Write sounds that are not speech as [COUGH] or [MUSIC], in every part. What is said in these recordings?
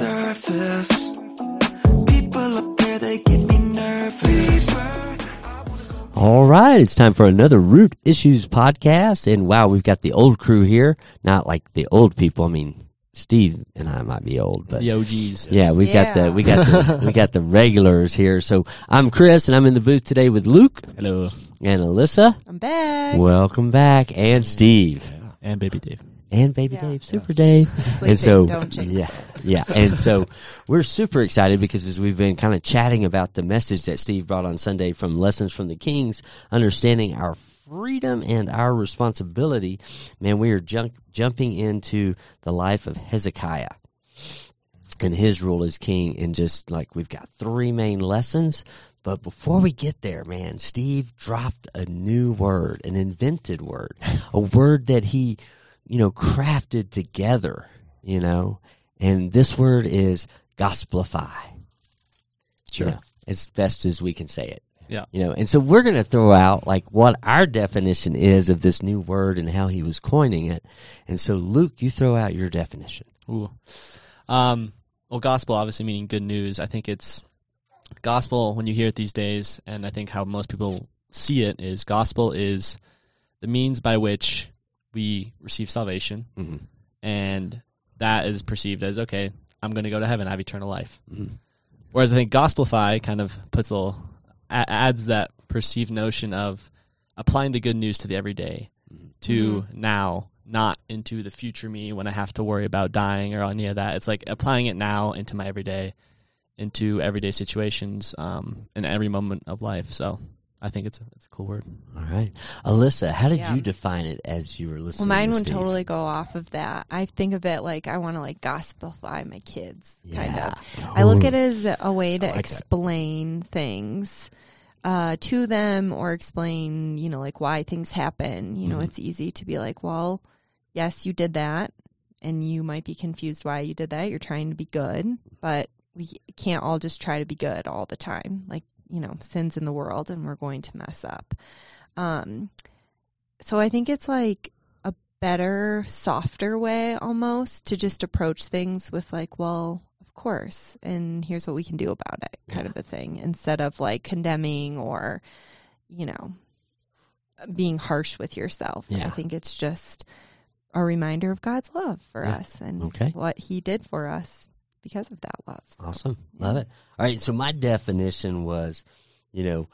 surface. People up there, they get me nervous. All right, it's time for another Root Issues podcast. And wow, we've got the old crew here. Not like the old people. I mean, Steve and I might be old, but The OGs. yeah, we got the we got the we got the regulars here. So I'm Chris, and I'm in the booth today with Luke Hello. and Alyssa. I'm back. Welcome back, and Steve And Baby Dave. And Baby Yeah. Dave, Super Dave. [LAUGHS] Sleeping, and so yeah yeah. And so we're super excited because as we've been kind of chatting about the message that steve brought on sunday from lessons from the kings understanding our freedom and our responsibility man we are junk, jumping into the life of hezekiah. And his rule as king and just like we've got three main lessons. But before we get there man steve dropped a new word an invented word a word that he you know crafted together you know and this word is gospelify Sure. Yeah, as best as we can say it Yeah. you know and so we're going to throw out like what our definition is of this new word and how he was coining it and so luke you throw out your definition Ooh. Um, well, gospel obviously meaning good news. I think it's gospel when you hear it these days, and I think how most people see it is gospel is the means by which we receive salvation, mm-hmm. and that is perceived as okay. I'm going to go to heaven. I have eternal life. Mhm. Whereas I think gospelify kind of puts a little a- adds that perceived notion of applying the good news to the everyday, to now, not into the future me when I have to worry about dying or any of that. It's like applying it now into my everyday, into everyday situations, um, in every moment of life. So I think it's a, it's a cool word. all right alyssa how did Yeah. you define it as you were listening? Well, mine to would Steve? totally go off of that. I think of it like I want to like gospelify my kids, kind Yeah, of. I look at it as a way to I like that. explain things uh, to them or explain, you know, like why things happen. You know, Mhm. it's easy to be like, well, yes, you did that, and you might be confused why you did that. You're trying to be good, but we can't all just try to be good all the time. Like, you know, sins in the world, and we're going to mess up. Um, so I think it's like a better, softer way almost to just approach things with like, well, of course, and here's what we can do about it, kind of a thing, instead of like condemning or, you know, being harsh with yourself. Yeah. I think it's just a reminder of God's love for Yeah. us and Okay. what He did for us because of that love. So, Awesome. Love it. All right. So my definition was, you know,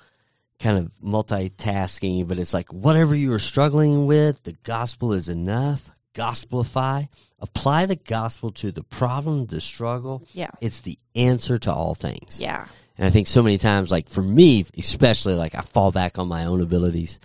kind of multitasking, but it's like whatever you are struggling with, the gospel is enough. Gospelify. Apply the gospel to the problem, the struggle. Yeah. It's the answer to all things. Yeah. And I think so many times, like for me, especially, like I fall back on my own abilities.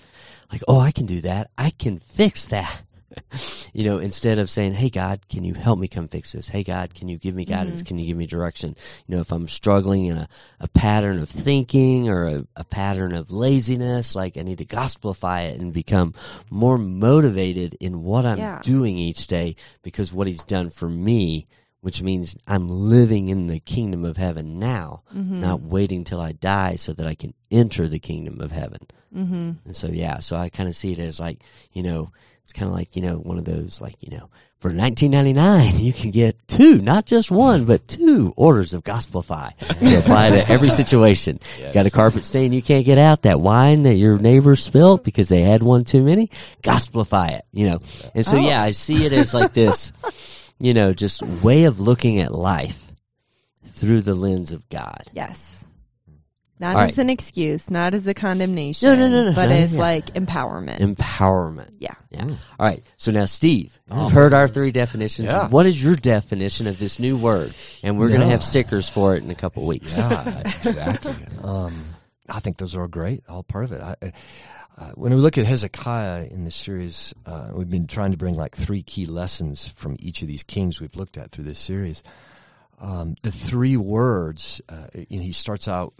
Like, oh, I can do that. I can fix that. [LAUGHS] you know, instead of saying, hey, God, can you help me come fix this? Hey, God, can you give me guidance? Can you give me direction? You know, if I'm struggling in a, a pattern of thinking or a, a pattern of laziness, like I need to gospelify it and become more motivated in what I'm Yeah. doing each day because what He's done for me. Which means I'm living in the kingdom of heaven now, Mm-hmm. not waiting till I die so that I can enter the kingdom of heaven. Mm-hmm. And so, yeah, so I kind of see it as like, you know, it's kind of like, you know, one of those, like, you know, for 1999, [LAUGHS] you can get two, not just one, but two orders of Gospelify to [LAUGHS] apply to every situation. You got a carpet stain you can't get out, that wine that your neighbor spilled because they had one too many, Gospelify it, you know. And so, oh. yeah, I see it as like this, you know, just way of looking at life through the lens of God. Yes. Not All as right. an excuse, not as a condemnation. No, no, no, no, But no, as yeah. like empowerment. Empowerment. yeah. Yeah. All right. So now, Steve, Oh. you've heard our three definitions. Yeah. What is your definition of this new word? And we're going to have stickers for it in a couple weeks. Yeah, [LAUGHS] exactly. um, I think those are all great. All part of it. I, uh, when we look at Hezekiah in this series, uh, we've been trying to bring like three key lessons from each of these kings we've looked at through this series. Um, the three words, uh, know, he starts out,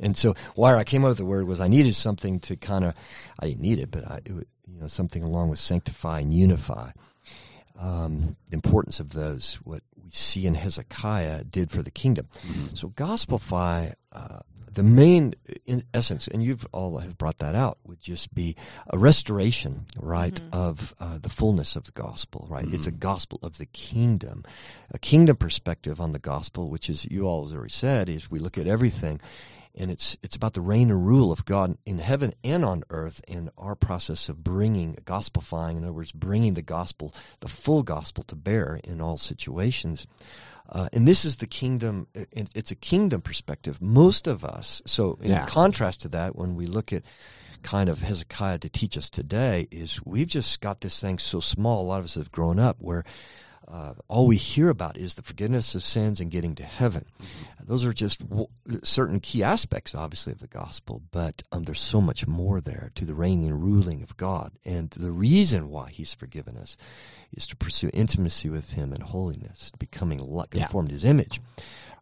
and so why I came up with the word was I needed something to kind of, I didn't need it, but I, it, you know, something along with sanctify and unify. Um, the importance of those, what we see in Hezekiah did for the kingdom. So gospelify, uh, the main in essence, and you've all have brought that out, would just be a restoration, right, of uh, the fullness of the gospel, right? It's a gospel of the kingdom, a kingdom perspective on the gospel, which is you all have already said, is we look at everything, and it's it's about the reign and rule of God in heaven and on earth, and our process of bringing gospelifying, in other words, bringing the gospel, the full gospel, to bear in all situations. Uh, and this is the kingdom. it- It's a kingdom perspective. Most of us. So, in Yeah. contrast to that, when we look at kind of Hezekiah to teach us today, is we've just got this thing so small. A lot of us have grown up where uh, all we hear about is the forgiveness of sins and getting to heaven. Those are just w- certain key aspects, obviously, of the gospel, but um, there's so much more there to the reigning and ruling of God. And the reason why He's forgiven us is to pursue intimacy with Him and holiness, becoming li- Yeah. conformed to His image.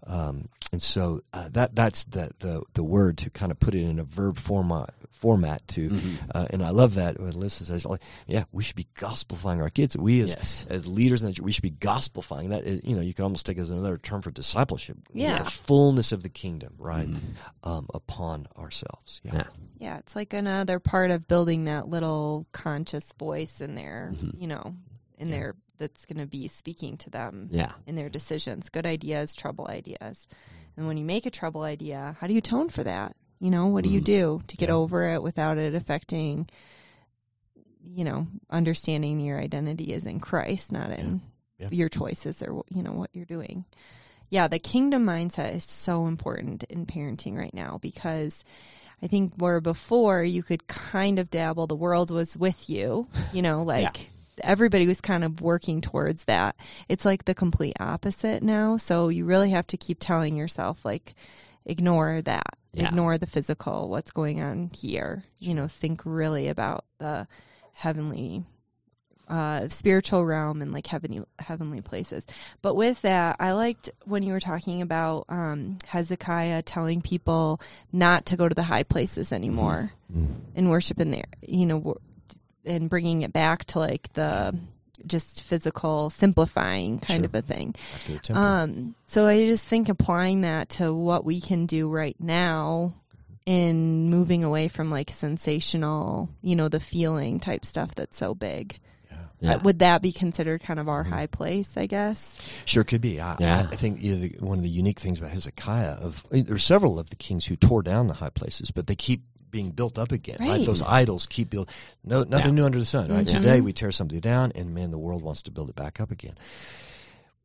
Um, and so uh, that that's the, the the word to kind of put it in a verb format format to, Mm-hmm. uh, and I love that when Alyssa says, like, "Yeah, we should be gospelifying our kids. We as Yes. as leaders, in the, church, we should be gospelifying that. is- You know, you can almost take it as another term for discipleship. Yeah. the fullness of the kingdom, right, um, upon ourselves. Yeah, Yeah. Yeah, it's like another part of building that little conscious voice in there, Mm-hmm. you know, in there that's going to be speaking to them Yeah. in their decisions. Good ideas, trouble ideas. And when you make a trouble idea, how do you tone for that? You know, what do you Mhm. do to get Yeah. over it without it affecting, you know, understanding your identity is in Christ, not in Yeah. your choices or, you know, what you're doing. Yeah, the kingdom mindset is so important in parenting right now because I think where before you could kind of dabble, the world was with you, you know, [LAUGHS] like everybody was kind of working towards that. It's like the complete opposite now. So you really have to keep telling yourself, like, ignore that, Yeah. ignore the physical, what's going on here. You know, think really about the heavenly uh, spiritual realm and like heavenly heavenly places. But with that, I liked when you were talking about um, Hezekiah telling people not to go to the high places anymore and worship in there. You know, and bringing it back to like the just physical simplifying kind Sure. of a thing. Back to the temple. Um, so I just think applying that to what we can do right now in moving away from like sensational, you know, the feeling type stuff that's so big. Yeah. Uh, would that be considered kind of our high place, I guess? Sure, could be. I, Yeah. I, I think you know, the, one of the unique things about Hezekiah of I mean, there are several of the kings who tore down the high places, but they keep being built up again. Right, Right. those idols keep built. No, nothing Yeah. new under the sun. Right. Mhm. Today we tear something down, and man, the world wants to build it back up again.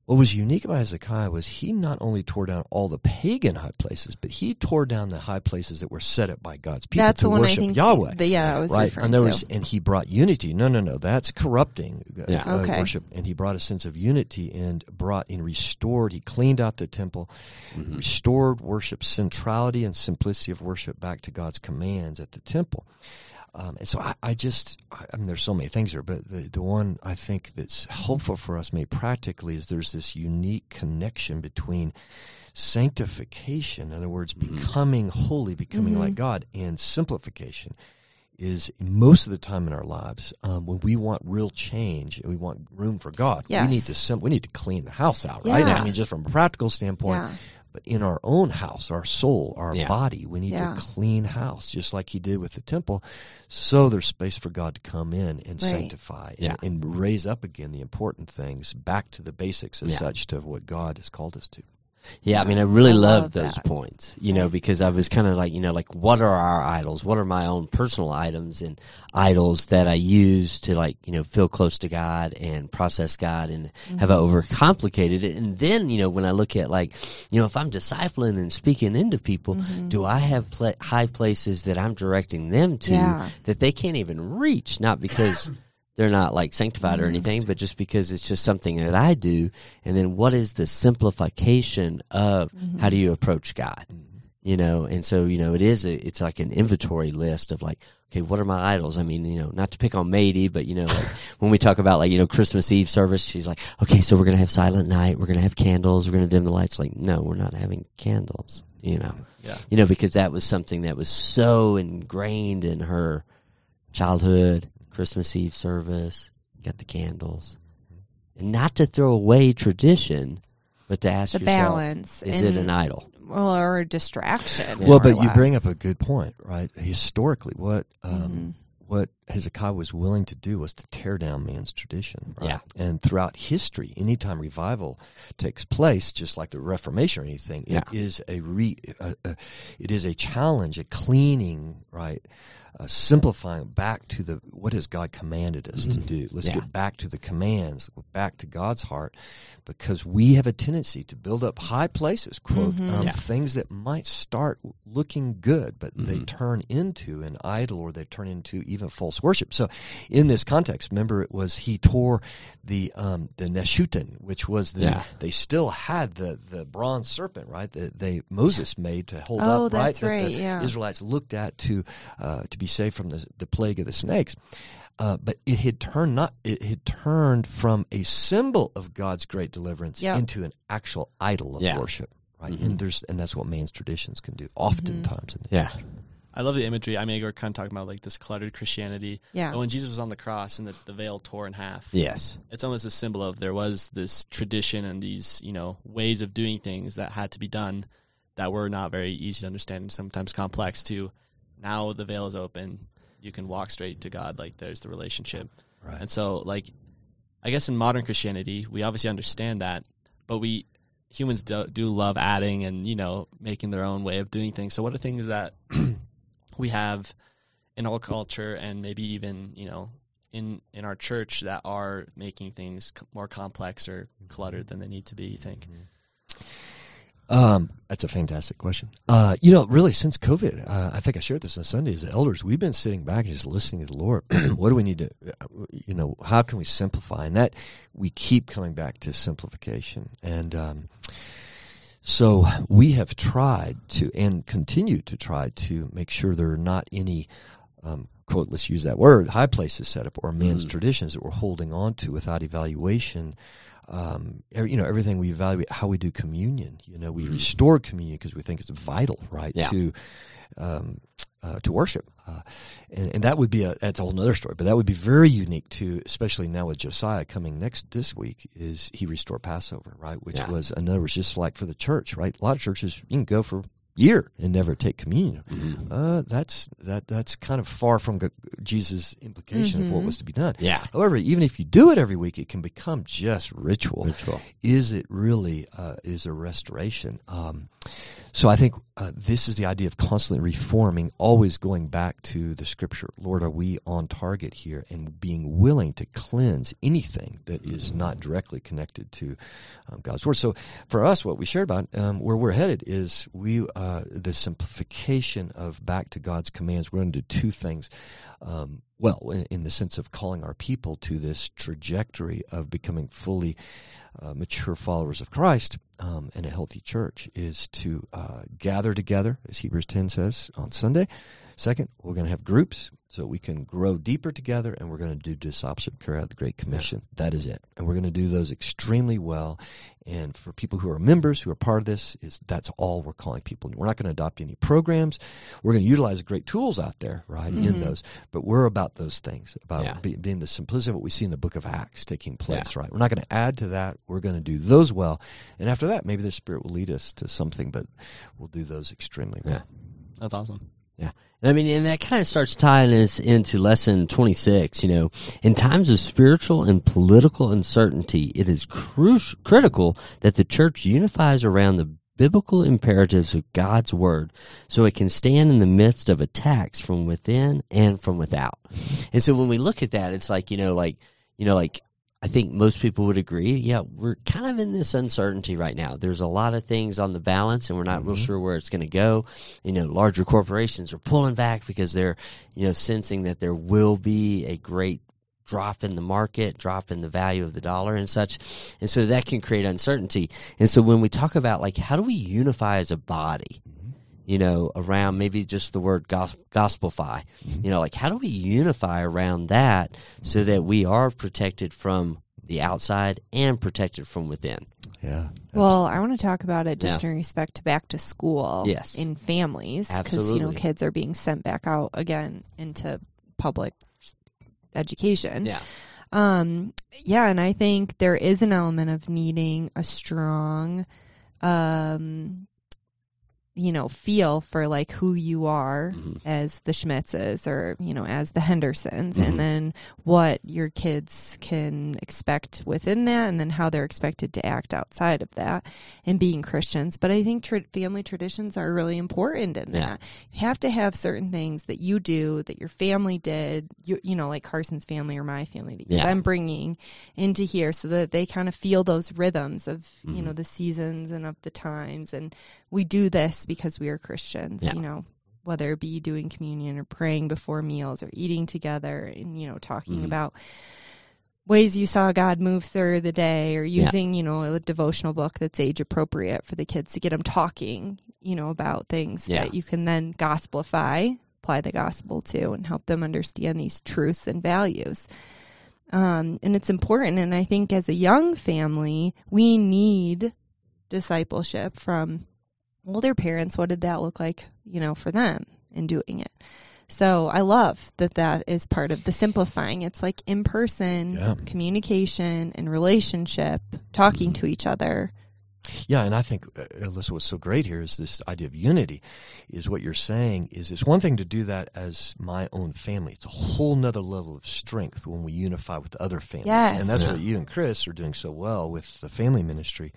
What was unique about Hezekiah was he not only tore down all the pagan high places, but he tore down the high places that were set up by God's people that's to the one I worship think. Yahweh The, yeah, I was right. referring In other to. words, and he brought unity. No, no, no. That's corrupting uh, Yeah. uh, Okay. worship. And he brought a sense of unity and brought and restored. He cleaned out the temple, restored worship centrality and simplicity of worship back to God's commands at the temple. Um, and so I, I just, I, I mean, there's so many things here, but the, the one I think that's helpful for us made practically is there's this unique connection between sanctification, in other words, becoming holy, becoming like God, and simplification is most of the time in our lives um, when we want real change and we want room for God, we need to sim- we need to clean the house out, right? Yeah. I mean, just from a practical standpoint, Yeah. But in our own house, our soul, our Yeah. body, we need Yeah. to clean house, just like He did with the temple, so there's space for God to come in and Right. sanctify and, Yeah. and raise up again the important things back to the basics as Yeah. such to what God has called us to. Yeah, I mean, I really I love, those that. points, you know, because I was kind of like, you know, like what are our idols? What are my own personal items and idols that I use to like, you know, feel close to God and process God and have I mm-hmm. overcomplicated it? And then, you know, when I look at like, you know, if I'm discipling and speaking into people, mm-hmm. do I have pla high places that I'm directing them to Yeah. that they can't even reach? Not because they're not like sanctified or mm-hmm. anything, but just because it's just something that I do. And then what is the simplification of mm-hmm. how do you approach God? Mm-hmm. You know, and so, you know, it is, a, it's like an inventory list of like, okay, what are my idols? I mean, you know, not to pick on Mady, but you know, like [LAUGHS] when we talk about like, you know, Christmas Eve service, she's like, okay, so we're going to have silent night. We're going to have candles. We're going to dim the lights. Like, no, we're not having candles, you know, Yeah. you know, because that was something that was so ingrained in her childhood, Christmas Eve service, got the candles. And not to throw away tradition, but to ask The yourself, balance. is it an idol? well, or a distraction. well, but you bring up a good point, right? Historically, what um, Mhm. what Hezekiah was willing to do was to tear down man's tradition. Right? Yeah. And throughout history, anytime revival takes place, just like the Reformation or anything, Yeah. it is a re, a, a, it is a challenge, a cleaning, right? Uh, simplifying back to the what has God commanded us to do. Let's Yeah. get back to the commands, back to God's heart, because we have a tendency to build up high places, quote, Mhm. um, Yeah. things that might start looking good, but they Mhm. turn into an idol or they turn into even false worship. So, in this context, remember it was he tore the um, the Nehushtan, which was the Yeah. they still had the the bronze serpent, right? That they Moses made to hold Oh, up, right? that's that right, the yeah. Israelites looked at to uh, to be saved from the the plague of the snakes. Uh, but it had turned not it had turned from a symbol of God's great deliverance Yep. into an actual idol of Yeah. worship, right? Mhm. And there's and that's what man's traditions can do oftentimes. In the Yeah. I love the imagery. I mean, we're kind of talking about like this cluttered Christianity. Yeah. And when Jesus was on the cross and the, the veil tore in half, Yes. it's almost a symbol of there was this tradition and these, you know, ways of doing things that had to be done that were not very easy to understand and sometimes complex to now the veil is open. You can walk straight to God. Like there's the relationship. Right. And so like I guess in modern Christianity, we obviously understand that, but we humans do, do love adding and, you know, making their own way of doing things. So what are things that [CLEARS THROAT] we have in our culture and maybe even, you know, in in our church that are making things c- more complex or cluttered than they need to be, you think? Um, that's a fantastic question. Uh, you know, really, since COVID, uh, I think I shared this on Sunday as elders. We've been sitting back and just listening to the Lord. [CLEARS THROAT] what do we need to, uh, you know, how can we simplify? And that we keep coming back to simplification. And um, so we have tried to, and continue to try to make sure there are not any. Um, quote, let's use that word, high places set up or man's Mm. traditions that we're holding on to without evaluation um, every, you know, everything we evaluate, how we do communion. You know, we restore communion because we think it's vital, right, Yeah. to um, uh, to worship, uh, and, and that would be a that's a whole other story. But that would be very unique to, especially now with Josiah coming next this week, is he restored Passover, right, which Yeah. was in other words just like for the church, right? A lot of churches you can go for year and never take communion. Mhm. Uh, that's that that's kind of far from Jesus' implication of what Mhm. was to be done. Yeah. However, even if you do it every week, it can become just ritual. Ritual. Is it really uh, is a restoration? Um, so I think uh, this is the idea of constantly reforming, always going back to the Scripture. Lord, are we on target here, and being willing to cleanse anything that is not directly connected to um, God's word? So for us, what we shared about um, where we're headed is we uh, the simplification of back to God's commands. We're going to do two things. Um, well, in, in the sense of calling our people to this trajectory of becoming fully uh, mature followers of Christ um, and a healthy church is to uh, gather together, as Hebrews 10 says, on Sunday. Second, we're going to have groups so we can grow deeper together and we're going to do discipleship, carry out the Great Commission. That is it. And we're going to do those extremely well. And for people who are members, who are part of this, is that's all we're calling people. We're not going to adopt any programs. We're going to utilize great tools out there, right, in Mhm. those. But we're about those things, about Yeah. be- being the simplicity of what we see in the book of Acts taking place, right? We're not going to add to that. We're going to do those well. And after that, maybe the Spirit will lead us to something, but we'll do those extremely well. Yeah. That's awesome. I mean, and that kind of starts tying us into lesson 26. You know, in times of spiritual and political uncertainty, it is cru- critical that the church unifies around the biblical imperatives of God's word so it can stand in the midst of attacks from within and from without. And so when we look at that, it's like, you know, like, you know, like, I think most people would agree. Yeah, we're kind of in this uncertainty right now. There's a lot of things on the balance, and we're not real Mhm. sure where it's going to go. You know, larger corporations are pulling back because they're, you know, sensing that there will be a great drop in the market, drop in the value of the dollar and such. And so that can create uncertainty. And so when we talk about like, how do we unify as a body? You know, around maybe just the word gos- gospelify. You know, like how do we unify around that so that we are protected from the outside and protected from within? Yeah. Well, I want to talk about it just in respect to back to school. Yes. In families, because you know kids are being sent back out again into public education. Yeah. Um. Yeah, and I think there is an element of needing a strong, um, you know, feel for like who you are Mhm. as the Schmitzes or, you know, as the Hendersons, Mhm. and then what your kids can expect within that, and then how they're expected to act outside of that and being Christians. But I think tra- family traditions are really important in Yeah. that. You have to have certain things that you do that your family did, you, you know, like Carson's family or my family that Yeah. I'm bringing into here so that they kind of feel those rhythms of, you Mm-hmm. know, the seasons and of the times. And we do this because we are Christians, Yeah. you know, whether it be doing communion or praying before meals or eating together and, you know, talking Mhm. about ways you saw God move through the day or Yeah. using, you know, a devotional book that's age appropriate for the kids to get them talking, you know, about things Yeah. that you can then gospelify, apply the gospel to and help them understand these truths and values. Um, and it's important. And I think as a young family, we need discipleship from older parents. What did that look like, you know, for them in doing it? So I love that that is part of the simplifying. It's like in person Yeah. communication and relationship, talking to each other. Yeah, and I think uh, Alyssa, what's so great here is this idea of unity. Is what you're saying is it's one thing to do that as my own family. It's a whole nother level of strength when we unify with other families. Yes. and that's Yeah. what you and Chris are doing so well with the family ministry,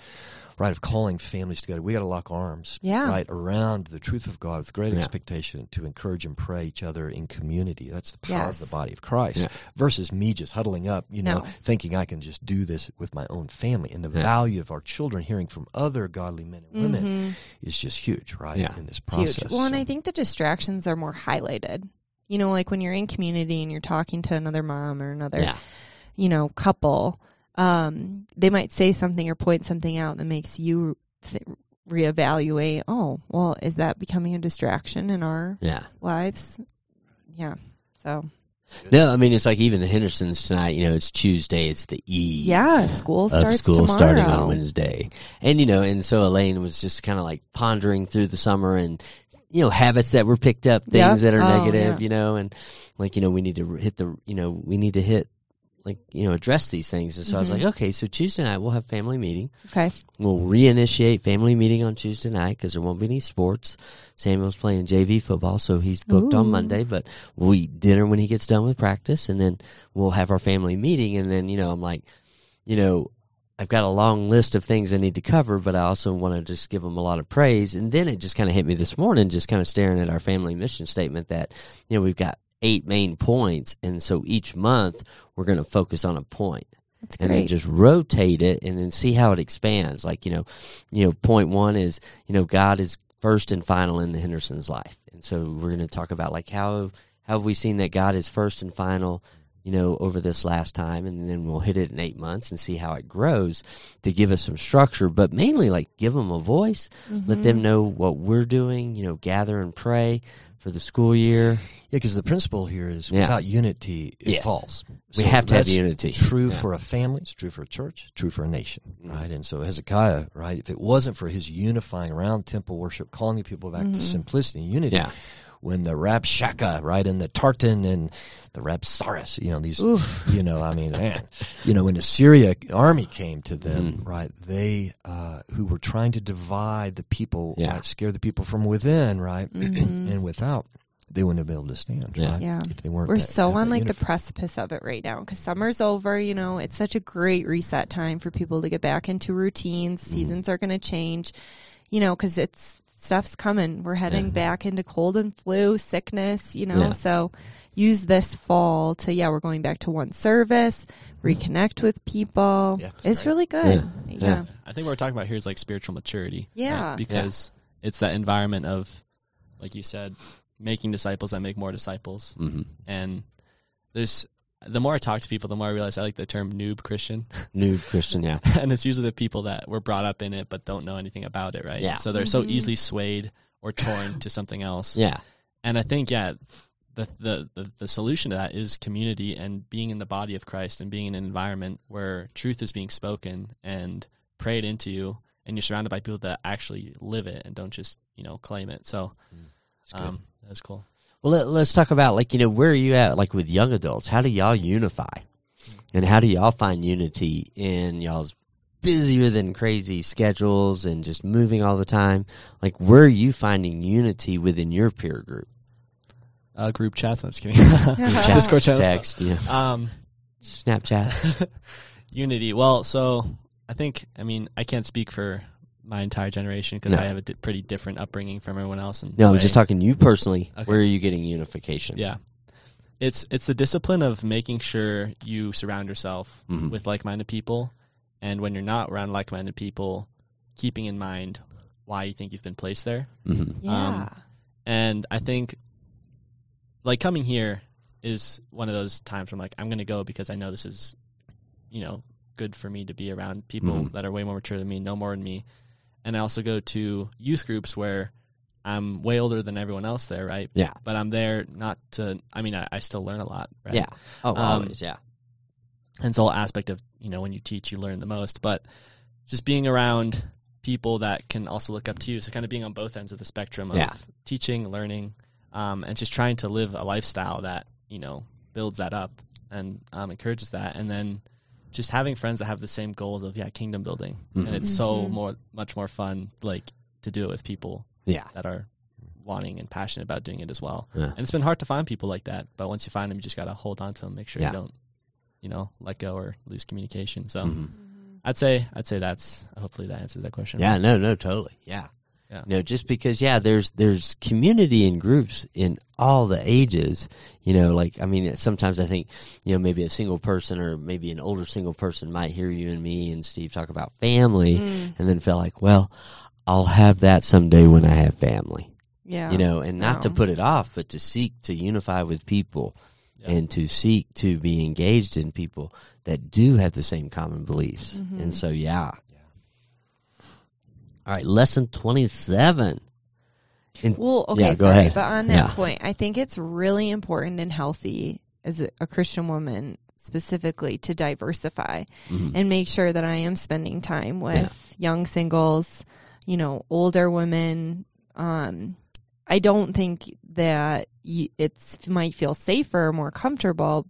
right? Of calling families together. We got to lock arms, Yeah. right, around the truth of God with great Yeah. expectation to encourage and pray each other in community. That's the power Yes. of the body of Christ Yeah. versus me just huddling up, you know, No. thinking I can just do this with my own family. And the Yeah. value of our children hearing from other godly men and women Mhm. is just huge, right? Yeah. In this It's process. huge. Well, and So- I think the distractions are more highlighted. You know, like when you're in community and you're talking to another mom or another, Yeah. you know, couple, um, they might say something or point something out that makes you th- reevaluate. Oh, well, is that becoming a distraction in our Yeah. lives? Yeah. So No, I mean it's like even the Hendersons tonight. You know, it's Tuesday. It's the eve. yeah, school starts school tomorrow. starting on Wednesday, and you know, and so Elaine was just kind of like pondering through the summer and you know habits that were picked up, things Yeah. that are Oh, negative, yeah. you know, and like you know we need to hit the you know we need to hit like you know address these things. And so I was like, mm-hmm. okay, so Tuesday night we'll have family meeting. Okay. We'll reinitiate family meeting on Tuesday night because there won't be any sports. Samuel's playing JV football, so he's booked on Monday. But we'll eat dinner when he gets done with practice, and then we'll have our family meeting. And then you know, I'm like, you know, I've got a long list of things I need to cover, but I also want to just give them a lot of praise. And then it just kind of hit me this morning, just kind of staring at our family mission statement that you know we've got eight main points, and so each month we're going to focus on a point That's and then just rotate it and then see how it expands. Like, you know, you know, point one is, you know, God is first and final in the Henderson's life. And so we're going to talk about like how, how have we seen that God is first and final, you know, over this last time. And then we'll hit it in eight months and see how it grows to give us some structure, but mainly like give them a voice, let Mhm. them know what we're doing, you know, gather and pray for the school year. Yeah, because the principle here is Yeah. without unity, it Yes. falls. We have to have unity. True Yeah. for a family, it's true for a church, true for a nation, Mhm. right? And so Hezekiah, right, if it wasn't for his unifying around temple worship, calling the people back to Mhm. simplicity and unity, Yeah. When the Rabshakeh, right, and the Tartan and the Rabsaris, you know, these, Oof. you know, I mean, man, you know, when the Syria army came to them, Mhm. right, they, uh, who were trying to divide the people, Yeah. right, scare the people from within, right, [CLEARS THROAT] Mhm. and without, they wouldn't have been able to stand, Yeah. right, Yeah. if they weren't. We're that- so on like the precipice of it right now because summer's over. You know, it's such a great reset time for people to get back into routines. Mm-hmm. Seasons are going to change, you know, because it's stuff's coming. We're heading Yeah. back into cold and flu, sickness, you know. Yeah. So use this fall to, yeah, we're going back to one service, reconnect with people. Yeah, it's right. really good. Yeah. Yeah. Yeah. I think what we're talking about here is like spiritual maturity. right? Yeah. Because it's that environment of, like you said, making disciples that make more disciples. Mm-hmm. And there's, the more I talk to people, the more I realize I like the term noob Christian. [LAUGHS] Noob Christian, yeah. [LAUGHS] and it's usually the people that were brought up in it but don't know anything about it, right? Yeah. So they're so Mhm. easily swayed or torn to something else. Yeah. And I think, yeah, the, the, the, the solution to that is community and being in the body of Christ and being in an environment where truth is being spoken and prayed into you and you're surrounded by people that actually live it and don't just, you know, claim it. So It's good. um, that's cool. Well, let, let's talk about like you know where are you at like with young adults? How do y'all unify, and how do y'all find unity in y'all's busier than crazy schedules and just moving all the time. Like, where are you finding unity within your peer group? Uh, group chats. I'm just kidding. [LAUGHS] Chat, Discord channels. text, yeah, Um, Snapchat. [LAUGHS] unity. Well, so I think I mean I can't speak for my entire generation because No. I have a di- pretty different upbringing from everyone else. And No, I'm just talking you personally. Okay. Where are you getting unification? Yeah, it's it's the discipline of making sure you surround yourself Mhm. with like-minded people, and when you're not around like-minded people, keeping in mind why you think you've been placed there. hmm Yeah. And I think, like coming here is one of those times where I'm like, I'm gonna go because I know this is, you know, good for me to be around people Mhm. that are way more mature than me, know more than me. And I also go to youth groups where I'm way older than everyone else there, right? Yeah. But I'm there not to. I mean, I, I still learn a lot, right? Yeah. Oh, Um, always. Yeah. and it's all aspect of you know when you teach you learn the most but just being around people that can also look up to you so kind of being on both ends of the spectrum of Yeah. teaching learning um, and just trying to live a lifestyle that you know builds that up and um, encourages that and then just having friends that have the same goals of yeah kingdom building Mhm. and it's so Mhm. more much more fun like to do it with people Yeah. that are wanting and passionate about doing it as well Yeah. and it's been hard to find people like that but once you find them you just got to hold on to them make sure Yeah. you don't you know let go or lose communication so Mhm. i'd say i'd say that's hopefully that answers that question Yeah, no, no, totally. Yeah. Yeah. You know, just because yeah, there's there's community and groups in all the ages, you know, like I mean sometimes I think, you know, maybe a single person or maybe an older single person might hear you and me and Steve talk about family Mm, and then feel like, well, I'll have that someday when I have family. yeah. You know, and not to put it off, but to seek to unify with people Yeah. and to seek to be engaged in people that do have the same common beliefs. Mhm. And so, yeah. All right, lesson 27. In, Well, okay, Yeah, go sorry, ahead. but on that Yeah. point, I think it's really important and healthy as a, a Christian woman specifically to diversify Mhm. and make sure that I am spending time with young singles, you know, older women. Um, I don't think that you, it's might feel safer, or more comfortable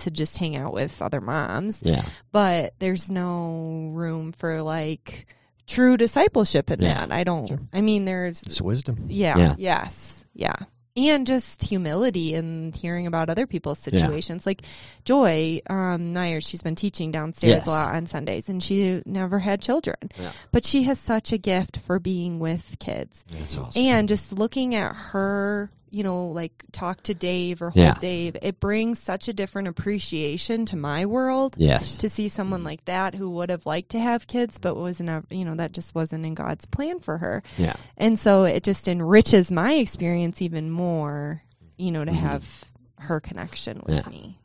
to just hang out with other moms, yeah. but there's no room for like true discipleship in Yeah. that. I don't. Sure. I mean, there's It's wisdom. yeah, Yeah. Yes. Yeah. And just humility and hearing about other people's Yeah. situations. Like Joy um, Myers, she's been teaching downstairs Yes. a lot on Sundays, and she never had children, Yeah. but she has such a gift for being with kids. That's awesome. And just looking at her, you know, like talk to Dave or hold Yeah. Dave, it brings such a different appreciation to my world Yes. to see someone like that who would have liked to have kids but wasn't ev- you know that just wasn't in God's plan for her. Yeah. And so it just enriches my experience even more, you know, to Mhm. have her connection with Yeah. me.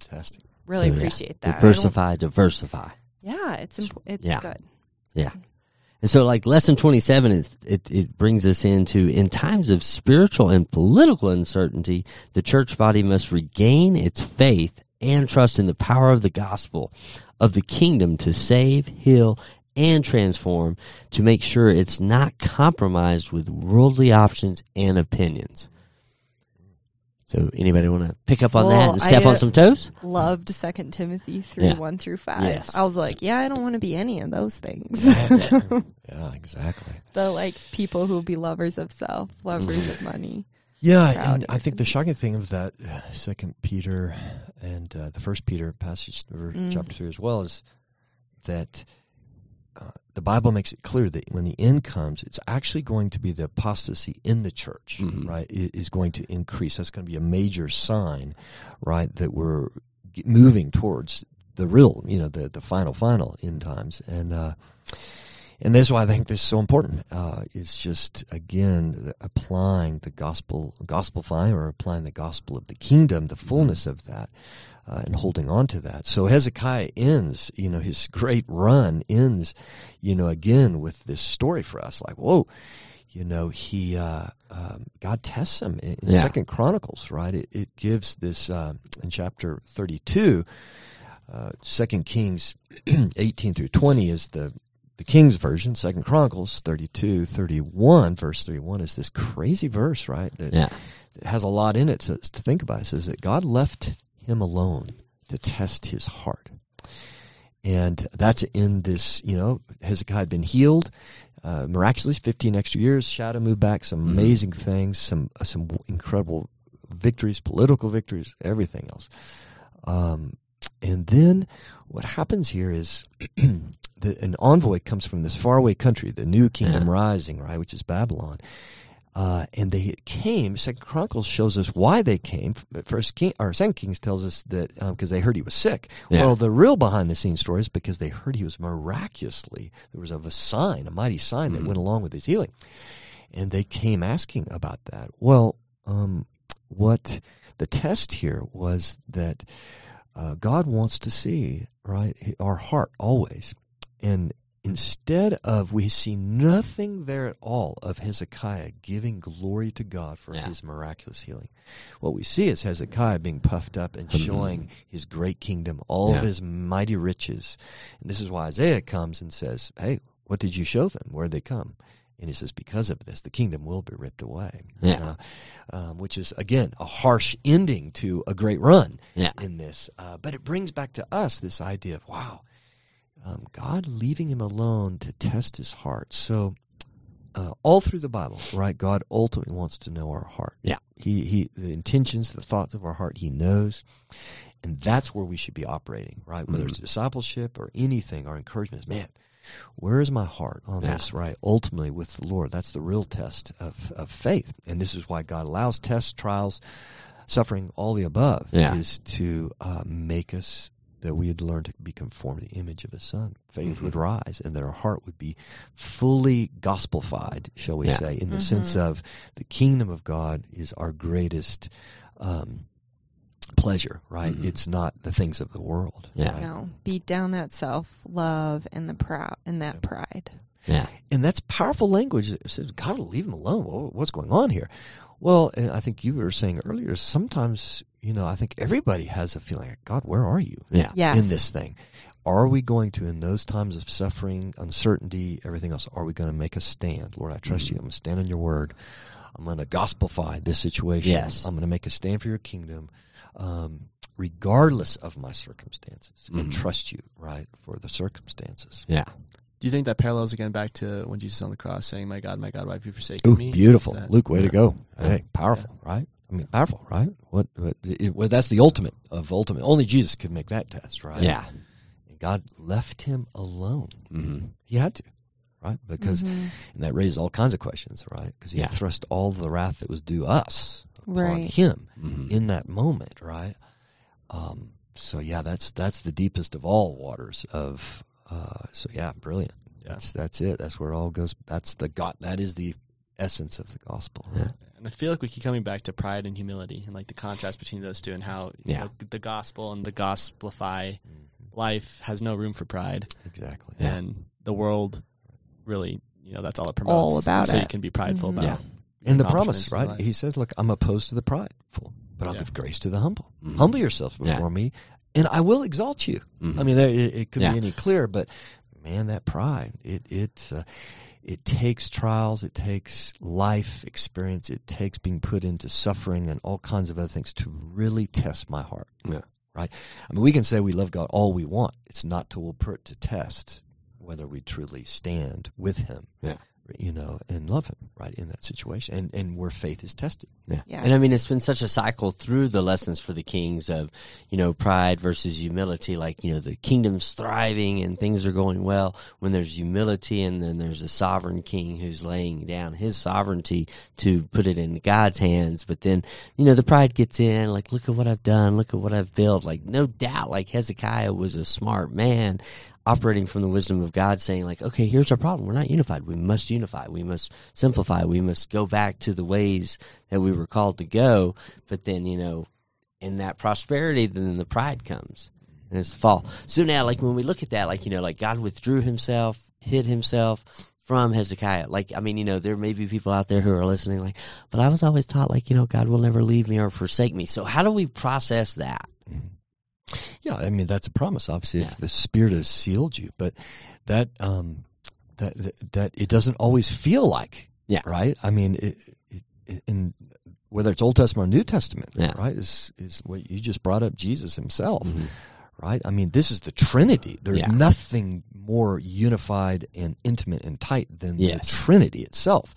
Fantastic. Really So, yeah. appreciate that. Diversify, diversify. Yeah, it's imp- it's Yeah. good. Yeah. And so, like lesson 27, is, it, it brings us into in times of spiritual and political uncertainty, the church body must regain its faith and trust in the power of the gospel of the kingdom to save, heal, and transform to make sure it's not compromised with worldly options and opinions. So, anybody want to pick up on that and step I, on uh, some toes? Loved Second Timothy three Yeah. one through five. Yes. I was like, yeah, I don't want to be any of those things. [LAUGHS] Yeah, exactly. the like people who be lovers of self, lovers of money. Yeah, and I think the shocking thing of that uh, Second Peter and uh, the First Peter passage, Mm. chapter three as well, is that the Bible makes it clear that when the end comes, it's actually going to be the apostasy in the church, Mhm. right? i- Is going to increase. That's going to be a major sign, right, that we're moving towards the real, you know, the the final, final end times, and. uh and that's why I think this is so important. Uh, is just again applying the gospel, gospelifying, or applying the gospel of the kingdom, the fullness of that, uh, and holding on to that. So Hezekiah ends, you know, his great run ends, you know, again with this story for us. Like, whoa, you know, he uh, um, God tests him in, in Yeah. Second Chronicles, right? It, it gives this uh, in chapter thirty-two. Uh, Second Kings [CLEARS THROAT] eighteen through twenty is the the King's version, Second Chronicles 32, 31, verse 31 is this crazy verse, right? That, Yeah. that has a lot in it to, to think about. It says that God left him alone to test his heart. and that's in this. You know, Hezekiah had been healed. Uh, miraculously, 15 extra years. Shadow moved back. Some amazing things. Some some incredible victories, political victories, everything else. Um, and then what happens here is [CLEARS THROAT] the, an envoy comes from this faraway country, the new kingdom Yeah. rising, right, which is Babylon. Uh, and they came. Second Chronicles shows us why they came. First King or Second Kings tells us that because they heard he was sick. Yeah. Well, the real behind the scenes story is because they heard he was miraculously there was of a sign, a mighty sign that went along with his healing, and they came asking about that. Well, um, what the test here was that uh, God wants to see right our heart always, and instead of we see nothing there at all of Hezekiah giving glory to God for Yeah. his miraculous healing. What we see is Hezekiah being puffed up and showing his great kingdom, all of Mm-hmm. His mighty riches. And this is why Isaiah comes and says, Hey, what did you show them? Where'd they come? And he says, Because of this, the kingdom will be ripped away. Yeah. Uh, um, which is, again, a harsh ending to a great run Yeah. in this. Uh, but it brings back to us this idea of, wow, um, God leaving him alone to test his heart. So, uh, all through the Bible, right? God ultimately wants to know our heart. Yeah. He, he, the intentions, the thoughts of our heart, he knows. And that's where we should be operating, right? Whether it's discipleship or anything, our encouragement is, man, where is my heart on Yeah. this, right? Ultimately with the Lord. That's the real test of, of faith. And this is why God allows tests, trials, suffering, all the above, Yeah. is to uh, make us that we had learned to be conformed to the image of His Son. Faith mm-hmm. would rise, and that our heart would be fully gospelified, shall we Yeah. say, in the mm-hmm. sense of the kingdom of God is our greatest um, pleasure, right? Mm-hmm. It's not the things of the world. Yeah. right? No, beat down that self love and the proud and that pride. Yeah. And that's powerful language. It says, God will leave him alone. What's going on here? Well, and I think you were saying earlier, sometimes, you know, I think everybody has a feeling, like, God, where are you Yeah. Yes. in this thing? Are we going to, in those times of suffering, uncertainty, everything else, are we going to make a stand? Lord, I trust you. I'm going to stand on your word. I'm going to gospelify this situation. Yes. I'm going to make a stand for your kingdom, um, regardless of my circumstances, and Mhm. trust you, right, for the circumstances. Yeah. Do you think that parallels again back to when Jesus on the cross saying, "My God, my God, why have you forsaken Ooh, me"? beautiful, that- Luke. Way to go! Yeah. Hey, powerful, right? I mean, powerful, right? What? what it, well, that's the ultimate of ultimate. Only Jesus could make that test, right? Yeah. And God left him alone. Mm-hmm. He had to, right? Because Mhm. and that raises all kinds of questions, right? Because he Yeah. thrust all the wrath that was due us upon Right. him Mm-hmm. in that moment, right? Um, so yeah, that's that's the deepest of all waters of. Uh, so yeah, brilliant. Yeah. That's that's it. That's where it all goes. That's the God. That is the essence of the gospel. Yeah. And I feel like we keep coming back to pride and humility and like the contrast between those two and how you Yeah. know, the gospel and the gospelify life has no room for pride Exactly. Yeah. and the world really you know that's all it promotes All about so you can be prideful Mhm. about Yeah. And the promise, right? He says, "Look, I'm opposed to the prideful, but I'll Yeah. give grace to the humble. Mhm. Humble yourselves Yeah. before me, and I will exalt you." Mhm. I mean, it, it could Yeah. be any clearer, but man, that pride it it uh, it takes trials, it takes life experience, it takes being put into suffering and all kinds of other things to really test my heart. Yeah. Right. I mean, we can say we love God all we want. It's not till we'll put to test whether we truly stand with Him. Yeah. You know, and love him, right, in that situation, and and where faith is tested. Yeah. Yes. And I mean, it's been such a cycle through the lessons for the kings of, you know, pride versus humility. Like, you know, the kingdom's thriving and things are going well when there's humility and then there's a sovereign king who's laying down his sovereignty to put it in God's hands. But then, you know, the pride gets in, like, look at what I've done. Look at what I've built. Like, no doubt, like Hezekiah was a smart man operating from the wisdom of God, saying like, okay, here's our problem. We're not unified. We must unify. We must simplify. We must go back to the ways that we were called to go. But then, you know, in that prosperity, then the pride comes and it's the fall. So now, like when we look at that, like, you know, like God withdrew himself, hid himself from Hezekiah. Like, I mean, you know, there may be people out there who are listening, like, but I was always taught, like, you know, God will never leave me or forsake me. So how do we process that? Mm-hmm. Yeah, I mean that's a promise. Obviously, Yeah. if the Spirit has sealed you, but that um, that that, that it doesn't always feel like. Yeah. Right. I mean, it, it, in whether it's Old Testament or New Testament, Yeah. right, is is what you just brought up. Jesus Himself, Mhm. right? I mean, this is the Trinity. There's Yeah. nothing more unified and intimate and tight than Yes. the Trinity itself.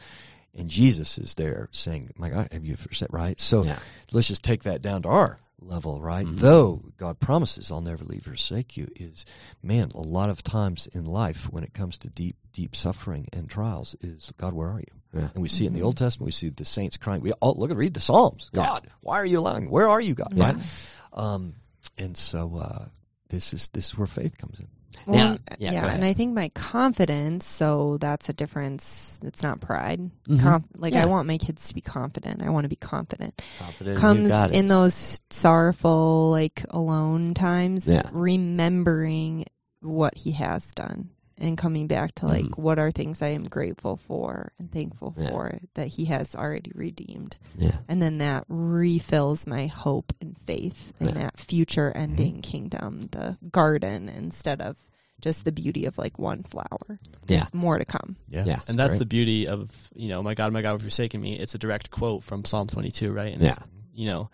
And Jesus is there saying, "My God, have you forsaken?" Right? So Yeah. let's just take that down to our level, right? Mhm. Though God promises, "I'll never leave or forsake you," is man. A lot of times in life, when it comes to deep, deep suffering and trials, is God, where are you? Yeah. And we see it in the Old Testament. We see the saints crying. We all look at read the Psalms. Yeah. God, why are you allowing? Where are you, God? Yeah. Right? Um, and so uh, this is this is where faith comes in. Well, Yeah. and- Yeah, yeah, and. I think my confidence, so that's a difference. It's not pride. Mhm. Conf- like Yeah. I want my kids to be confident. I want to be confident. Confident Comes in those sorrowful, like alone times, remembering what he has done and coming back to like Mhm. what are things I am grateful for and thankful Yeah. for that he has already redeemed. Yeah. And then that refills my hope and faith in Yeah. that future ending kingdom, the garden, instead of just the beauty of like one flower. Yeah. There's more to come. Yeah, Yeah. And that's great. the beauty of, you know, my God, my God, have forsaken me. It's a direct quote from Psalm 22, right? And Yeah. it's, you know,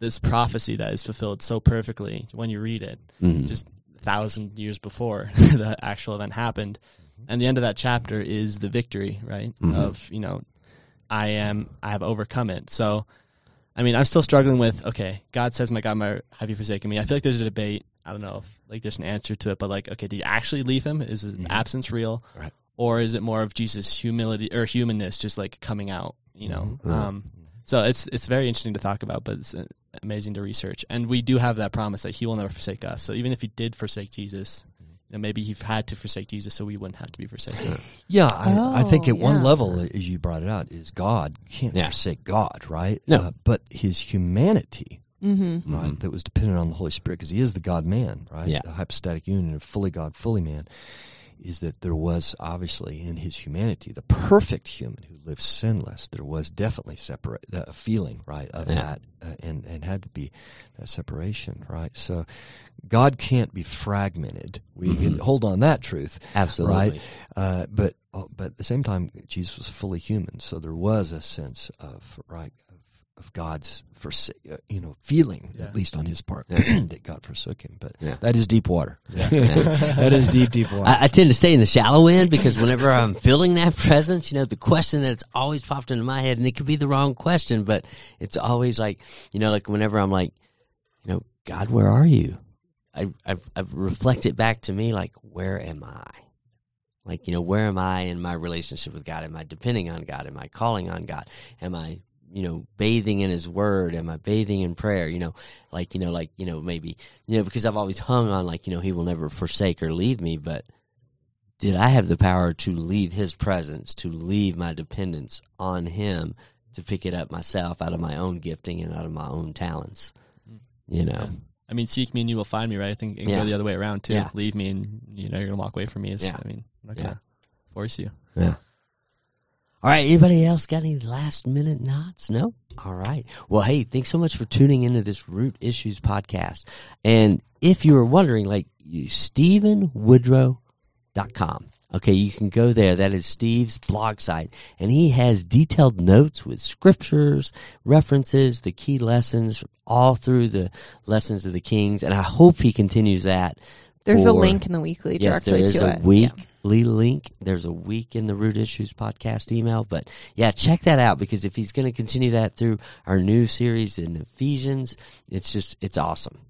this prophecy that is fulfilled so perfectly when you read it, Mhm. just a thousand years before [LAUGHS] the actual event happened. And the end of that chapter is the victory, right? Mhm. Of, you know, I am, I have overcome it. So, I mean, I'm still struggling with, okay, God says, my God, my, have you forsaken me? I feel like there's a debate. I don't know if like there's an answer to it, but like, okay, do you actually leave him? Is his Mhm. absence real? Right. Or is it more of Jesus' humility or humanness just like coming out, you know? Mhm. Um, so it's, it's very interesting to talk about, but it's uh, amazing to research. And we do have that promise that he will never forsake us. So even if he did forsake Jesus, you know, maybe he had to forsake Jesus so we wouldn't have to be forsaken. [LAUGHS] Yeah, I, I think Oh, at one level, as you brought it out, is God can't Yeah. forsake God, right? No. Uh, but his humanity, Mm-hmm. right, Mhm. that was dependent on the Holy Spirit, because he is the God man, right? Yeah. The hypostatic union of fully God, fully man, is that there was obviously in his humanity, the perfect human who lived sinless, there was definitely separate, a feeling, right, of Yeah. that, uh, and, and had to be that separation, right? So God can't be fragmented. We Mhm. can hold on that truth. Absolutely. Right. Uh, but oh, but at the same time, Jesus was fully human, so there was a sense of right of, God's forsa- uh, you know feeling Yeah. at least on his part Yeah. [CLEARS THROAT] that God forsook him. But Yeah. that is deep water. [LAUGHS] That is deep, deep water. I, I tend to stay in the shallow end because whenever I'm feeling that presence, you know, the question that's always popped into my head, and it could be the wrong question, but it's always like, you know, like whenever I'm like, you know, God, where are you? I, I've, I've reflected back to me, like, where am I? Like, you know, where am I in my relationship with God? Am I depending on God? Am I calling on God? Am I, you know, bathing in His Word? Am I bathing in prayer? You know, like, you know, like, you know, maybe, you know, because I've always hung on, like, you know, He will never forsake or leave me, but did I have the power to leave His presence, to leave my dependence on Him, to pick it up myself out of my own gifting and out of my own talents? Hmm. You know, Yeah. I mean, seek me and you will find me, right? I think it can Yeah. go the other way around too. Yeah. Leave me and you know you're gonna walk away from me. Yeah. I mean, I'm not gonna force you. Yeah. All right. Anybody else got any last minute nods? No? All right. Well, hey, thanks so much for tuning into this Root Issues podcast. And if you were wondering, like, StephenWoodrow.com. Okay, you can go there. That is Steve's blog site. And he has detailed notes with scriptures, references, the key lessons all through the lessons of the kings. And I hope he continues that. There's a link in the weekly Yes, directly there is to a it. Weekly link. There's a week in the Root Issues podcast email. But yeah, check that out because if he's going to continue that through our new series in Ephesians, it's just, it's awesome.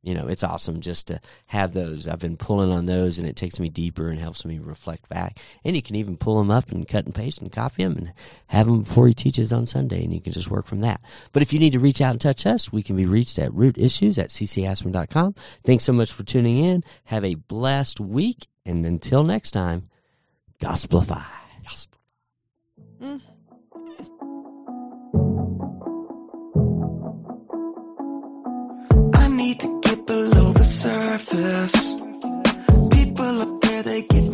You know, it's awesome just to have those. I've been pulling on those and it takes me deeper and helps me reflect back. And you can even pull them up and cut and paste and copy them and have them before he teaches on Sunday and you can just work from that. But if you need to reach out and touch us, we can be reached at rootissues at ccsman.com. Thanks so much for tuning in. Have a blessed week. And until next time, gospelify. Gospel. Mm. I need to get below the surface. People up there, they get